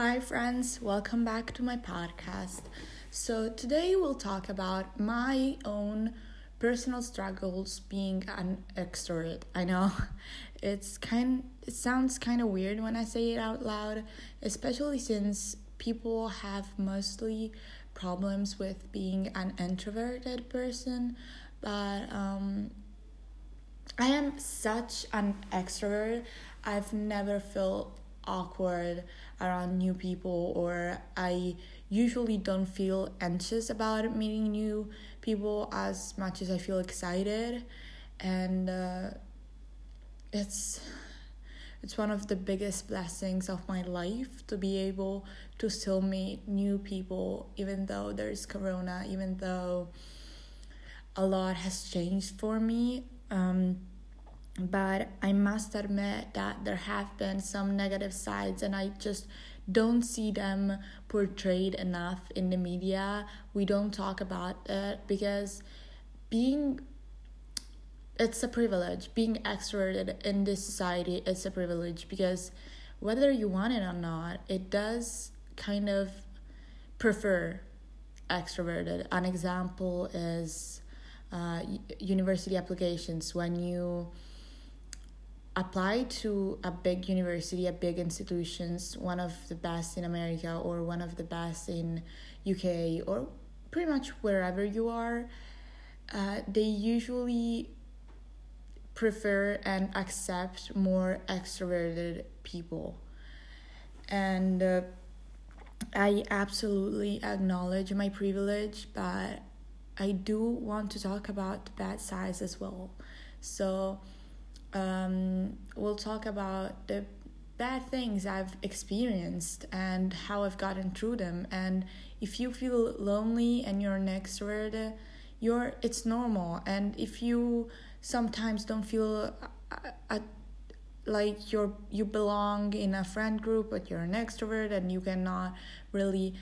Hi, friends, welcome back to my podcast. So, today we'll talk about my own personal struggles being an extrovert. I know it's kind it sounds kind of weird when I say it out loud, especially since people have mostly problems with being an introverted person, but um I am such an extrovert. I've never felt awkward around new people or I usually don't feel anxious about meeting new people as much as I feel excited. And uh, it's it's one of the biggest blessings of my life to be able to still meet new people even though there's corona even though a lot has changed for me. Um, but I must admit that there have been some negative sides, and I just don't see them portrayed enough in the media. We don't talk about it because being it's a privilege. Being extroverted in this society is a privilege because whether you want it or not, it does kind of prefer extroverted. An example is uh, university applications when you apply to a big university, a big institutions, one of the best in America or one of the best in UK or pretty much wherever you are, uh, they usually prefer and accept more extroverted people. And uh, I absolutely acknowledge my privilege, but I do want to talk about the bad sides as well. So, um, we'll talk about the bad things I've experienced and how I've gotten through them. And if you feel lonely and you're an extrovert, you're it's normal. And if you sometimes don't feel a, uh, uh, like you're you belong in a friend group, but you're an extrovert and you cannot really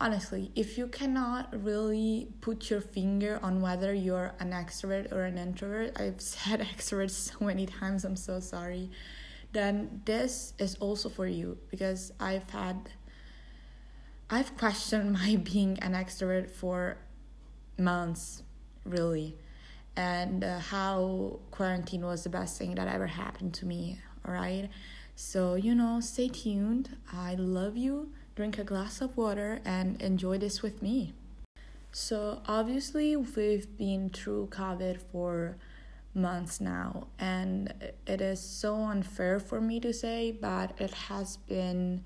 honestly, if you cannot really put your finger on whether you're an extrovert or an introvert, I've said extrovert so many times, I'm so sorry, then this is also for you because I've had, I've questioned my being an extrovert for months, really, and uh, how quarantine was the best thing that ever happened to me, alright? So, you know, stay tuned. I love you drink a glass of water, and enjoy this with me. So, obviously, we've been through COVID for months now, and it is so unfair for me to say, but it has been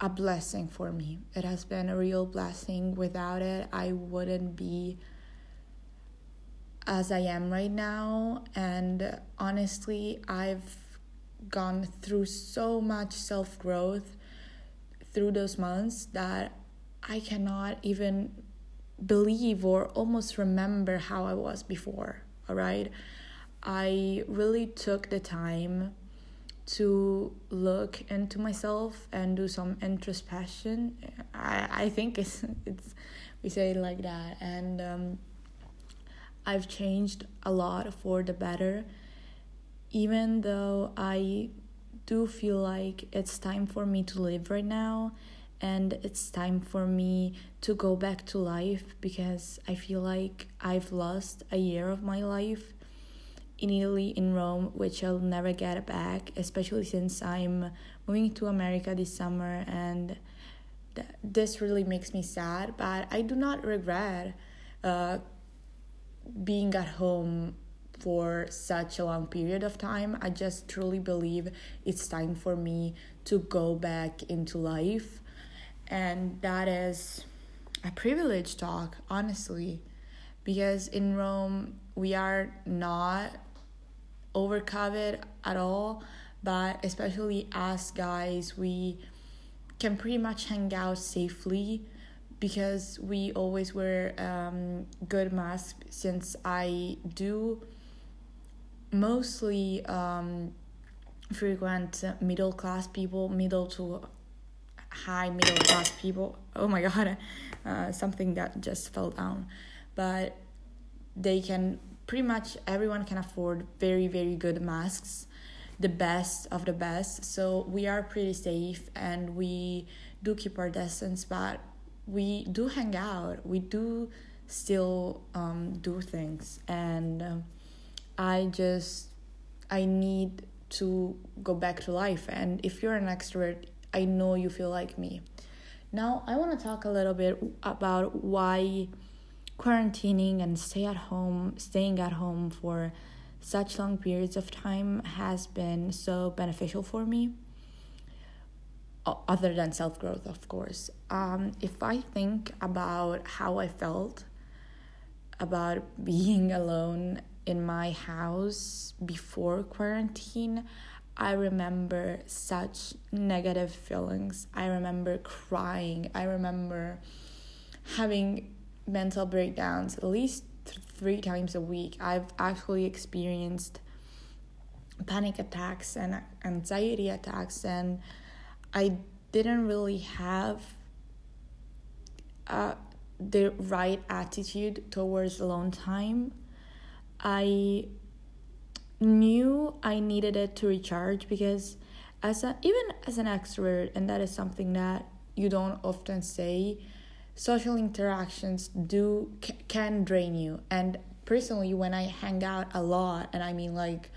a blessing for me. It has been a real blessing. Without it, I wouldn't be as I am right now. And honestly, I've gone through so much self growth through those months that I cannot even believe or almost remember how I was before. All right. I really took the time to look into myself and do some introspection. I, I think it's, it's we say it like that. And um, I've changed a lot for the better even though I do feel like it's time for me to live right now and it's time for me to go back to life because I feel like I've lost a year of my life in Italy, in Rome, which I'll never get back, especially since I'm moving to America this summer and th- this really makes me sad, but I do not regret uh, being at home for such a long period of time. I just truly believe it's time for me to go back into life. And that is a privilege talk, honestly, because in Rome, we are not over COVID at all, but especially us guys, we can pretty much hang out safely because we always wear um, good masks since I do mostly um, frequent middle class people, middle to high middle class people. Oh my god, uh, something that just fell down. But they can pretty much everyone can afford very very good masks the best of the best. So we are pretty safe and we do keep our distance, but we do hang out. We do still um, do things. And um, I just, I need to go back to life. And if you're an extrovert, I know you feel like me. Now, I want to talk a little bit about why quarantining and stay at home, staying at home for such long periods of time has been so beneficial for me. Other than self growth, of course. Um, if I think about how I felt about being alone in my house before quarantine, I remember such negative feelings. I remember crying. I remember having mental breakdowns at least th- three times a week. I've actually experienced panic attacks and anxiety attacks, and I didn't really have uh, the right attitude towards alone time. I knew I needed it to recharge because as a even as an extrovert and that is something that you don't often say social interactions do can drain you. And personally when i hang out a lot and i mean like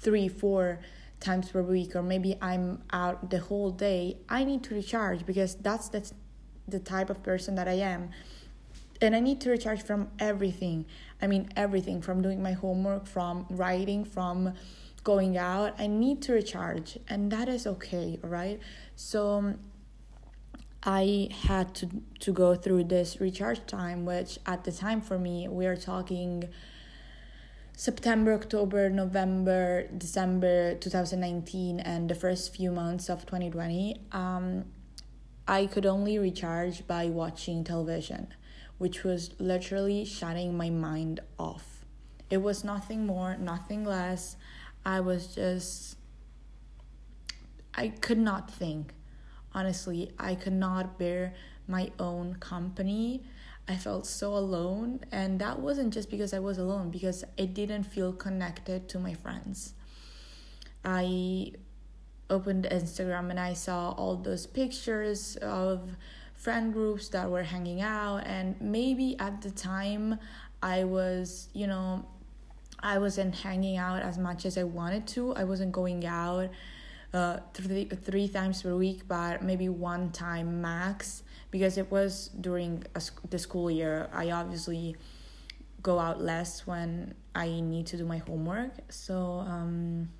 three four times per week or maybe i'm out the whole day i need to recharge because that's the, the type of person that i am. And i need to recharge from everything i mean everything from doing my homework from writing from going out i need to recharge and that is okay right so I had to to go through this recharge time, which at the time for me, we are talking September, October, November, December 2019, and the first few months of 2020. Um, I could only recharge by watching television, which was literally shutting my mind off. It was nothing more, nothing less. I was just, I could not think honestly, I could not bear my own company. I felt so alone, and that wasn't just because I was alone, because I didn't feel connected to my friends. I opened Instagram and I saw all those pictures of friend groups that were hanging out, and maybe at the time I was, you know, I wasn't hanging out as much as I wanted to. I wasn't going out uh, three, three times per week, but maybe one time max because it was during a, the school year. I obviously go out less when I need to do my homework. So um,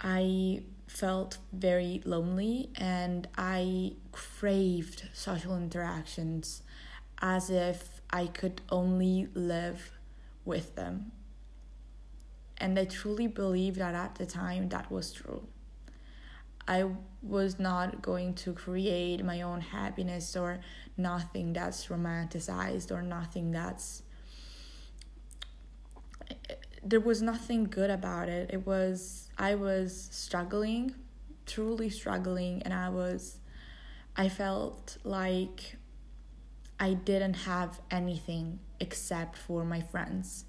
I felt very lonely and I craved social interactions as if I could only live with them and I truly believe that at the time that was true. I was not going to create my own happiness or nothing that's romanticized or nothing that's. There was nothing good about it. It was, I was struggling, truly struggling, and I was, I felt like I didn't have anything except for my friends.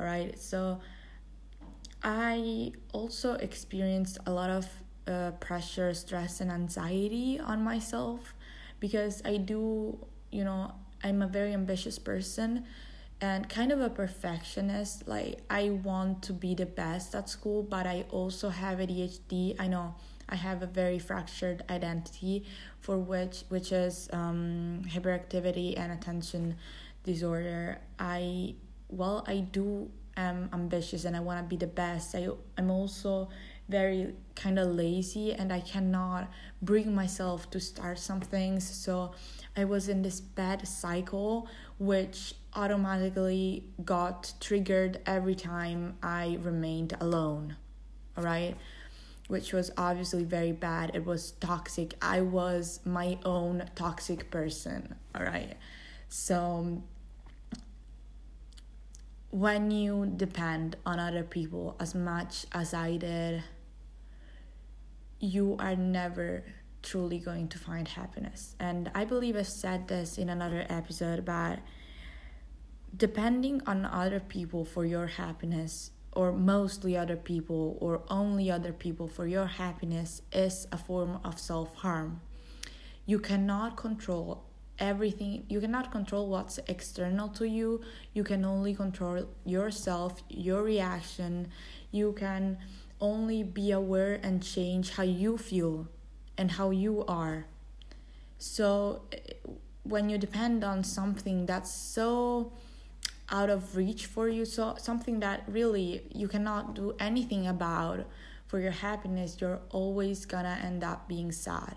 All right, so I also experienced a lot of uh, pressure, stress, and anxiety on myself because I do, you know, I'm a very ambitious person and kind of a perfectionist. Like, I want to be the best at school, but I also have ADHD. I know I have a very fractured identity for which which is um, hyperactivity and attention disorder. I well, I do am ambitious and I want to be the best. I I'm also very kind of lazy and I cannot bring myself to start some things. So I was in this bad cycle which automatically got triggered every time I remained alone. All right? Which was obviously very bad. It was toxic. I was my own toxic person. All right? So when you depend on other people as much as I did, you are never truly going to find happiness. And I believe I said this in another episode, but depending on other people for your happiness or mostly other people or only other people for your happiness is a form of self harm. You cannot control everything, you cannot control what's external to you. You can only control yourself, your reaction. You can only be aware and change how you feel and how you are. So when you depend on something that's so out of reach for you so something that really you cannot do anything about for your happiness you're always gonna end up being sad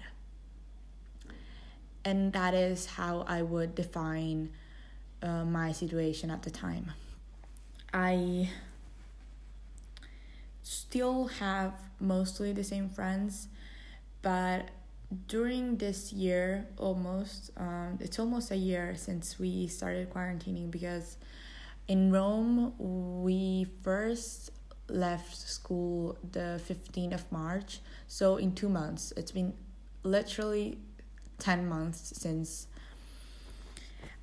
and that is how i would define uh, my situation at the time i still have mostly the same friends but during this year almost um, it's almost a year since we started quarantining because in Rome, we first left school the 15th of March. So, in two months, it's been literally 10 months since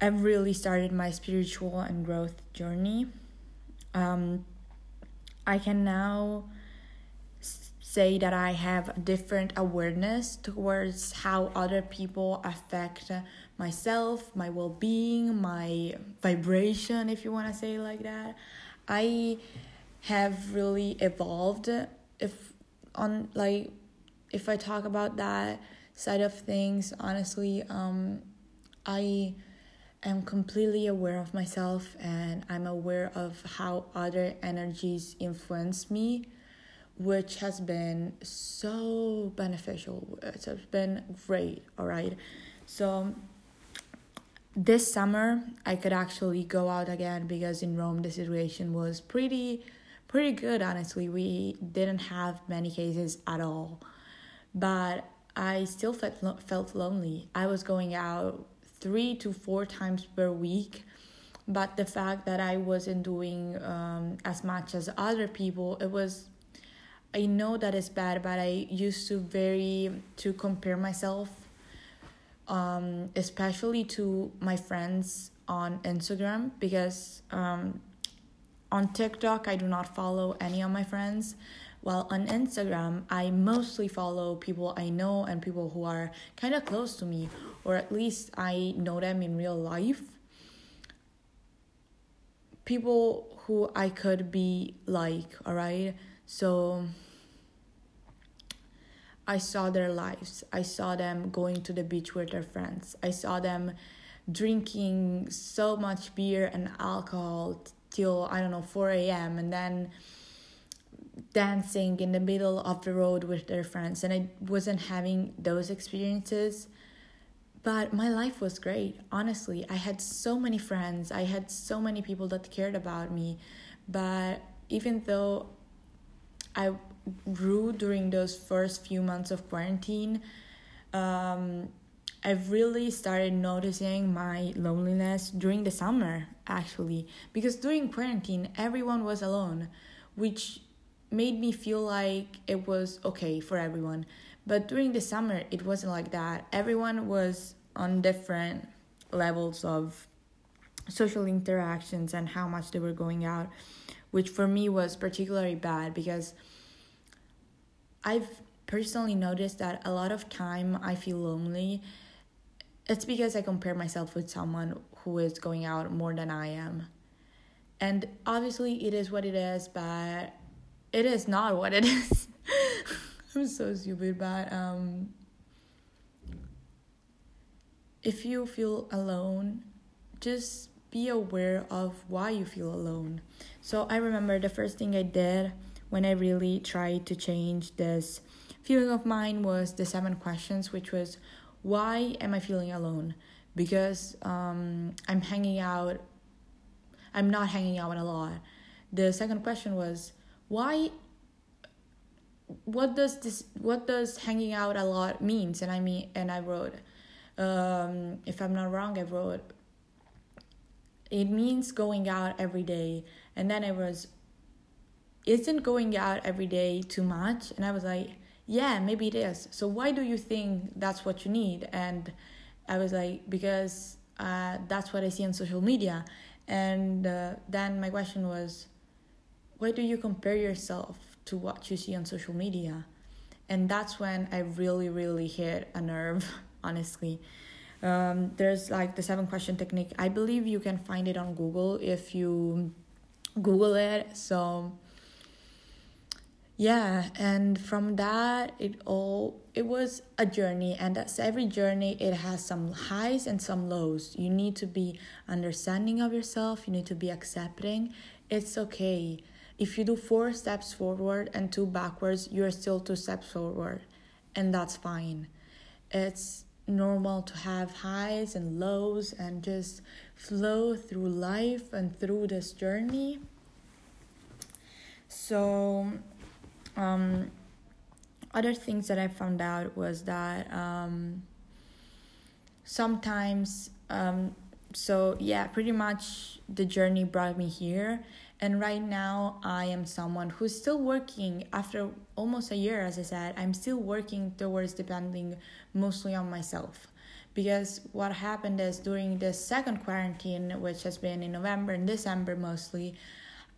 I've really started my spiritual and growth journey. Um, I can now say that I have different awareness towards how other people affect myself, my well being, my vibration, if you want to say like that. I have really evolved. If on like, if I talk about that side of things, honestly, um, I am completely aware of myself and I'm aware of how other energies influence me, which has been so beneficial. It's been great, all right? So, this summer I could actually go out again because in Rome the situation was pretty pretty good honestly. We didn't have many cases at all. But I still felt felt lonely. I was going out 3 to 4 times per week. But the fact that I wasn't doing um, as much as other people, it was I know that it's bad, but I used to very to compare myself um, especially to my friends on Instagram because um, on TikTok I do not follow any of my friends. While on Instagram, I mostly follow people I know and people who are kind of close to me, or at least I know them in real life. People who I could be like, alright? So I saw their lives. I saw them going to the beach with their friends. I saw them drinking so much beer and alcohol till I don't know 4 a.m. and then dancing in the middle of the road with their friends. And I wasn't having those experiences. But my life was great. Honestly, I had so many friends. I had so many people that cared about me. But even though I grew during those first few months of quarantine, um, I've really started noticing my loneliness during the summer, actually, because during quarantine, everyone was alone, which made me feel like it was okay for everyone. But during the summer, it wasn't like that. Everyone was on different levels of social interactions and how much they were going out, which for me was particularly bad because I've personally noticed that a lot of time I feel lonely. It's because I compare myself with someone who is going out more than I am. And obviously, it is what it is, but it is not what it is. I'm so stupid, but um, if you feel alone, just be aware of why you feel alone. So I remember the first thing I did when I really tried to change this feeling of mine was the seven questions, which was why am I feeling alone? Because um, I'm hanging out, I'm not hanging out a lot. The second question was why what does this what does hanging out a lot means and i mean and i wrote um, if i'm not wrong i wrote it means going out every day and then i was isn't going out every day too much? And I was like, yeah, maybe it is. So why do you think that's what you need? And I was like, because uh, that's what I see on social media. And uh, then my question was, why do you compare yourself to what you see on social media? And that's when I really, really hit a nerve, honestly. Um, there's like the seven question technique. I believe you can find it on Google if you Google it. So yeah and from that it all it was a journey. And as every journey it has some highs and some lows. You need to be understanding of yourself. You need to be accepting. It's okay. If you do four steps forward and two backwards you're still two steps forward. And that's fine. It's normal to have highs and lows and just flow through life and through this journey so um, other things that I found out was that um, sometimes, um, so yeah, pretty much the journey brought me here. And right now, I am someone who's still working after almost a year, as I said, I'm still working towards depending mostly on myself. Because what happened is during the second quarantine, which has been in November and December mostly,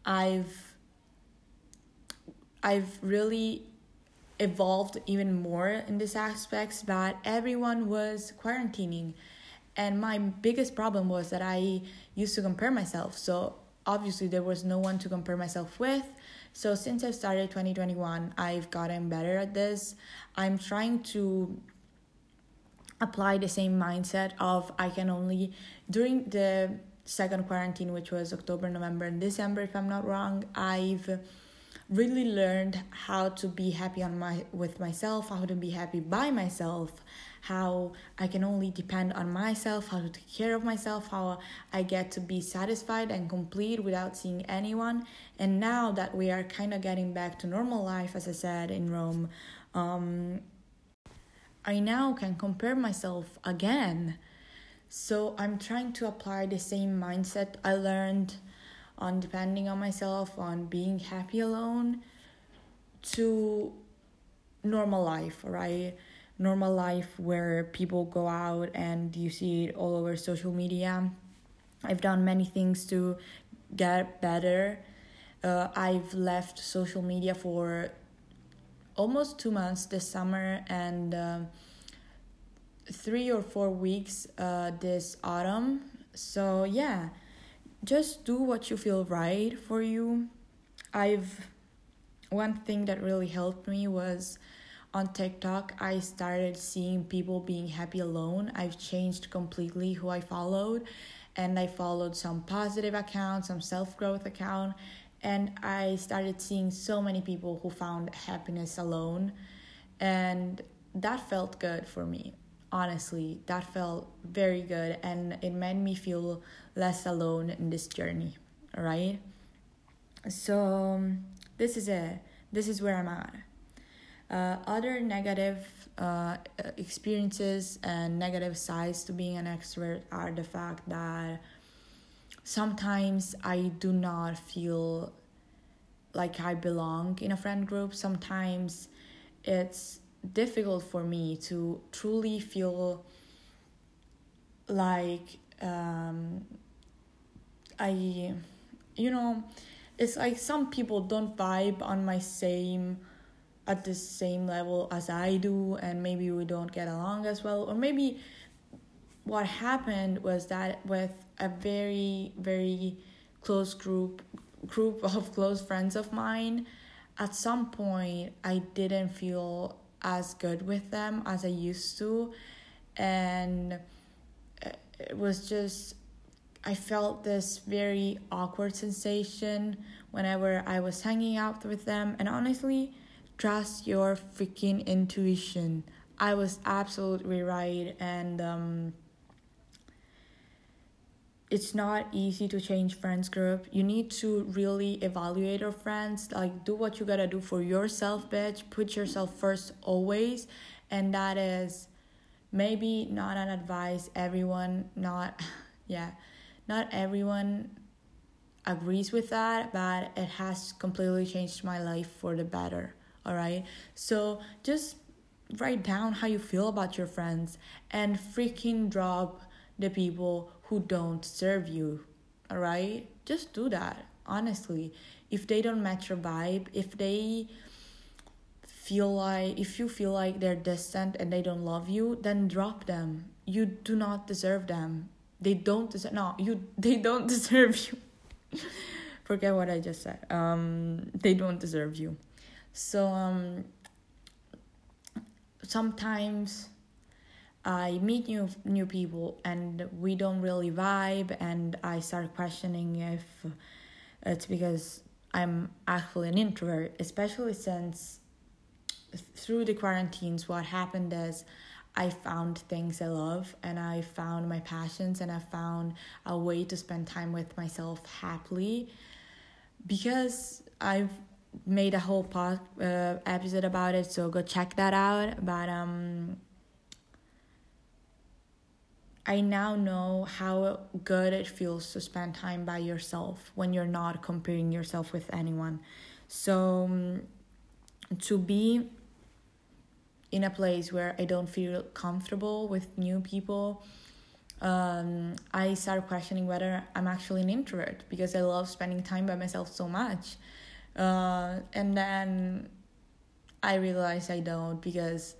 I've I've really evolved even more in these aspects that everyone was quarantining and my biggest problem was that i used to compare myself so obviously there was no one to compare myself with. So since i started 2021 i've gotten better at this. I'm trying to apply the same mindset of i can only during the second quarantine which was october november and december if i'm not wrong i've really learned how to be happy on my with myself how to be happy by myself how i can only depend on myself how to take care of myself how i get to be satisfied and complete without seeing anyone. And now that we are kind of getting back to normal life as i said in rome um, i now can compare myself again. So i'm trying to apply the same mindset i learned on depending on myself, on being happy alone, to normal life, right? Normal life where people go out and you see it all over social media. I've done many things to get better. Uh, I've left social media for almost two months this summer and uh, three or four weeks uh, this autumn. So, yeah just do what you feel right for you. I've one thing that really helped me was on TikTok, I started seeing people being happy alone. I've changed completely who I followed, and I followed some positive accounts, some self growth account, and I started seeing so many people who found happiness alone, and that felt good for me honestly, that felt very good and it made me feel less alone in this journey, right? So, this is it. This is where I'm at. Uh, other negative uh, experiences and negative sides to being an extrovert are the fact that sometimes I do not feel like I belong in a friend group. Sometimes it's difficult for me to truly feel like um, I, you know, it's like some people don't vibe on my same at the same level as I do, and maybe we don't get along as well, or maybe what happened was that with a very very close group group of close friends of mine at some point i didn't feel as good with them as I used to. And it was just, I felt this very awkward sensation whenever I was hanging out with them. And honestly, trust your freaking intuition. I was absolutely right. And, um, it's not easy to change friends group. You need to really evaluate your friends like do what you gotta do for yourself bitch. Put yourself first always. And that is maybe not an advice everyone not yeah not everyone agrees with that but it has completely changed my life for the better all right so just write down how you feel about your friends and freaking drop the people who don't serve you all right just do that honestly if they don't match your vibe, if they feel like if you feel like they're distant and they don't love you, then drop them. You do not deserve them. They don't deserve no, you they don't deserve you. Forget what I just said. Um they don't deserve you. So um sometimes I meet new new people and we don't really vibe and I start questioning if it's because I'm actually an introvert, especially since through the quarantines what happened is I found things I love and I found my passions and I found a way to spend time with myself happily. Because I've made a whole pod, uh, episode about it so go check that out but um I now know how good it feels to spend time by yourself when you're not comparing yourself with anyone. So, um, to be in a place where I don't feel comfortable with new people, um, I start questioning whether I'm actually an introvert because I love spending time by myself so much. Uh, and then I realize I don't because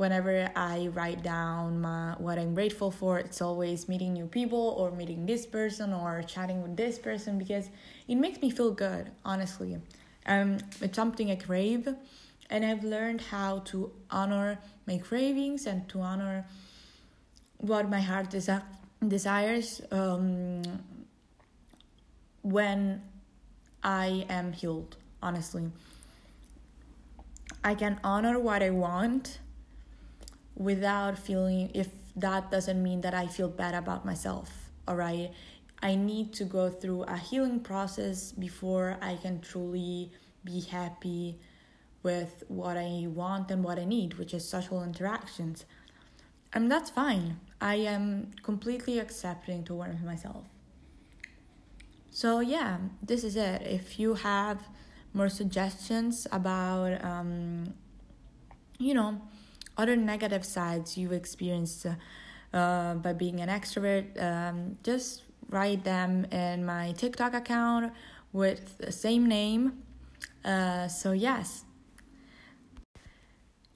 whenever I write down my, what I'm grateful for, it's always meeting new people or meeting this person or chatting with this person because it makes me feel good, honestly. Um, it's something I crave, and I've learned how to honor my cravings and to honor what my heart desi- desires um, when I am healed, honestly. I can honor what I want without feeling if that doesn't mean that I feel bad about myself, all right? I need to go through a healing process before I can truly be happy with what I want and what I need, which is social interactions. And that's fine. I am completely accepting towards myself. So, yeah, this is it. If you have more suggestions about, um, you know, other negative sides you've experienced uh, by being an extrovert, um, just write them in my TikTok account with the same name. Uh, so, yes.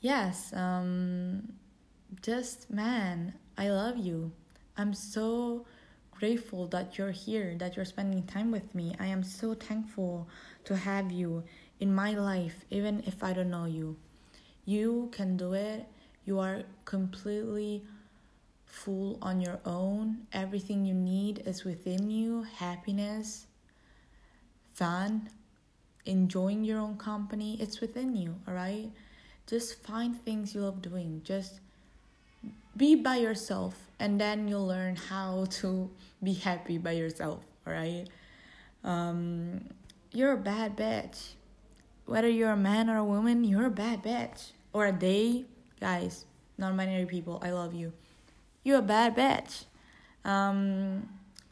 Yes, um, just man, I love you. I'm so grateful that you're here, that you're spending time with me. I am so thankful to have you in my life, even if I don't know you. You can do it. You are completely full on your own. Everything you need is within you happiness, fun, enjoying your own company. It's within you, all right? Just find things you love doing. Just be by yourself, and then you'll learn how to be happy by yourself, all right? Um, you're a bad bitch. Whether you're a man or a woman, you're a bad bitch. Or a day, guys, non-binary people, I love you. You're a bad bitch. Um,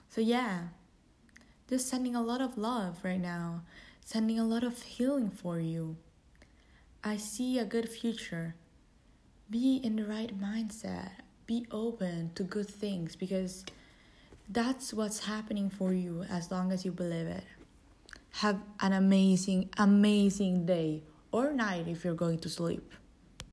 so yeah, just sending a lot of love right now, sending a lot of healing for you. I see a good future. Be in the right mindset. Be open to good things because that's what's happening for you as long as you believe it. Have an amazing, amazing day or night if you're going to sleep.